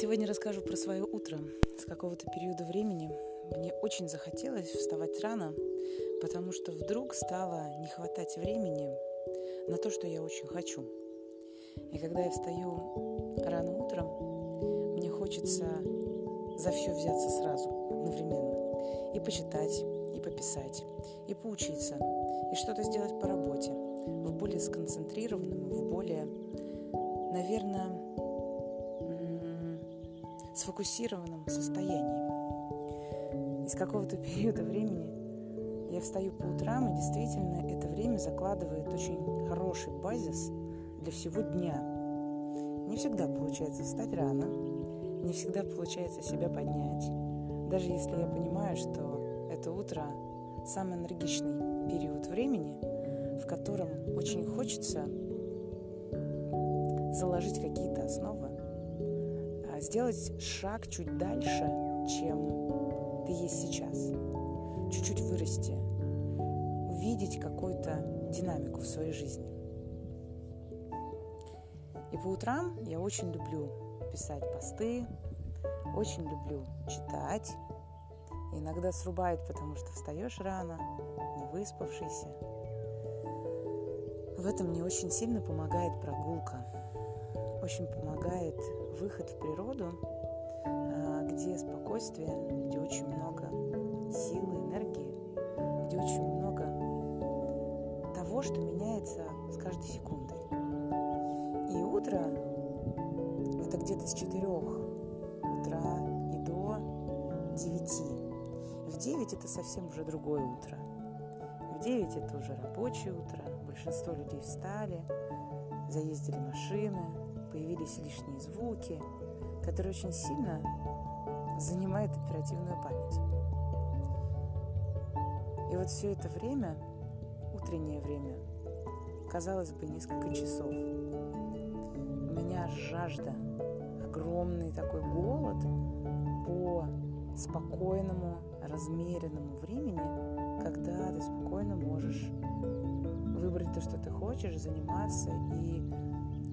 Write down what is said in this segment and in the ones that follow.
сегодня расскажу про свое утро. С какого-то периода времени мне очень захотелось вставать рано, потому что вдруг стало не хватать времени на то, что я очень хочу. И когда я встаю рано утром, мне хочется за все взяться сразу, одновременно. И почитать, и пописать, и поучиться, и что-то сделать по работе в более сконцентрированном, в более, наверное, сфокусированном состоянии. Из какого-то периода времени я встаю по утрам, и действительно это время закладывает очень хороший базис для всего дня. Не всегда получается встать рано, не всегда получается себя поднять, даже если я понимаю, что это утро самый энергичный период времени, в котором очень хочется заложить какие-то основы, сделать шаг чуть дальше, чем ты есть сейчас. Чуть-чуть вырасти, увидеть какую-то динамику в своей жизни. И по утрам я очень люблю писать посты, очень люблю читать. Иногда срубает, потому что встаешь рано, не выспавшийся. В этом мне очень сильно помогает прогулка. Очень помогает выход в природу, а, где спокойствие, где очень много силы, энергии, где очень много того, что меняется с каждой секундой. И утро – это где-то с 4 утра и до 9. В 9 это совсем уже другое утро. В 9 это уже рабочее утро, большинство людей встали, заездили машины, появились лишние звуки, которые очень сильно занимают оперативную память. И вот все это время, утреннее время, казалось бы, несколько часов. У меня жажда, огромный такой голод по спокойному, размеренному времени, когда ты спокойно можешь выбрать то, что ты хочешь, заниматься и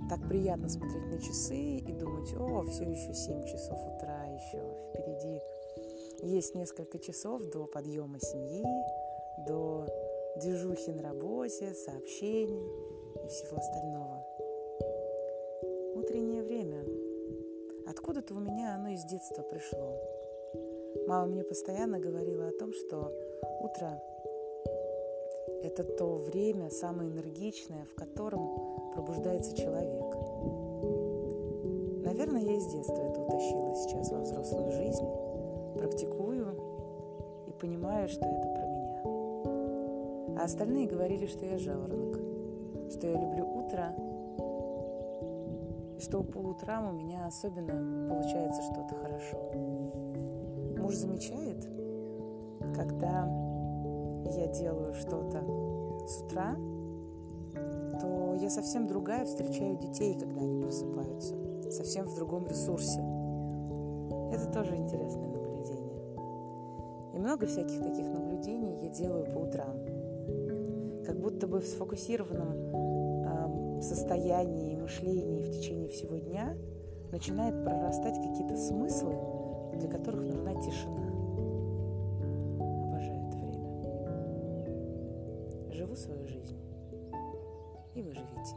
так приятно смотреть на часы и думать, о, все еще 7 часов утра, еще впереди есть несколько часов до подъема семьи, до движухи на работе, сообщений и всего остального. Утреннее время. Откуда-то у меня оно из детства пришло. Мама мне постоянно говорила о том, что утро – это то время самое энергичное, в котором пробуждается человек. Наверное, я из детства это утащила сейчас во взрослую жизнь, практикую и понимаю, что это про меня. А остальные говорили, что я жаворонок, что я люблю утро, и что по утрам у меня особенно получается что-то хорошо. Муж замечает, когда я делаю что-то с утра, то я совсем другая встречаю детей, когда они просыпаются. Совсем в другом ресурсе. Это тоже интересное наблюдение. И много всяких таких наблюдений я делаю по утрам. Как будто бы в сфокусированном э, состоянии и мышлении в течение всего дня начинает прорастать какие-то смыслы, для которых нужна тишина. свою жизнь. И вы живите.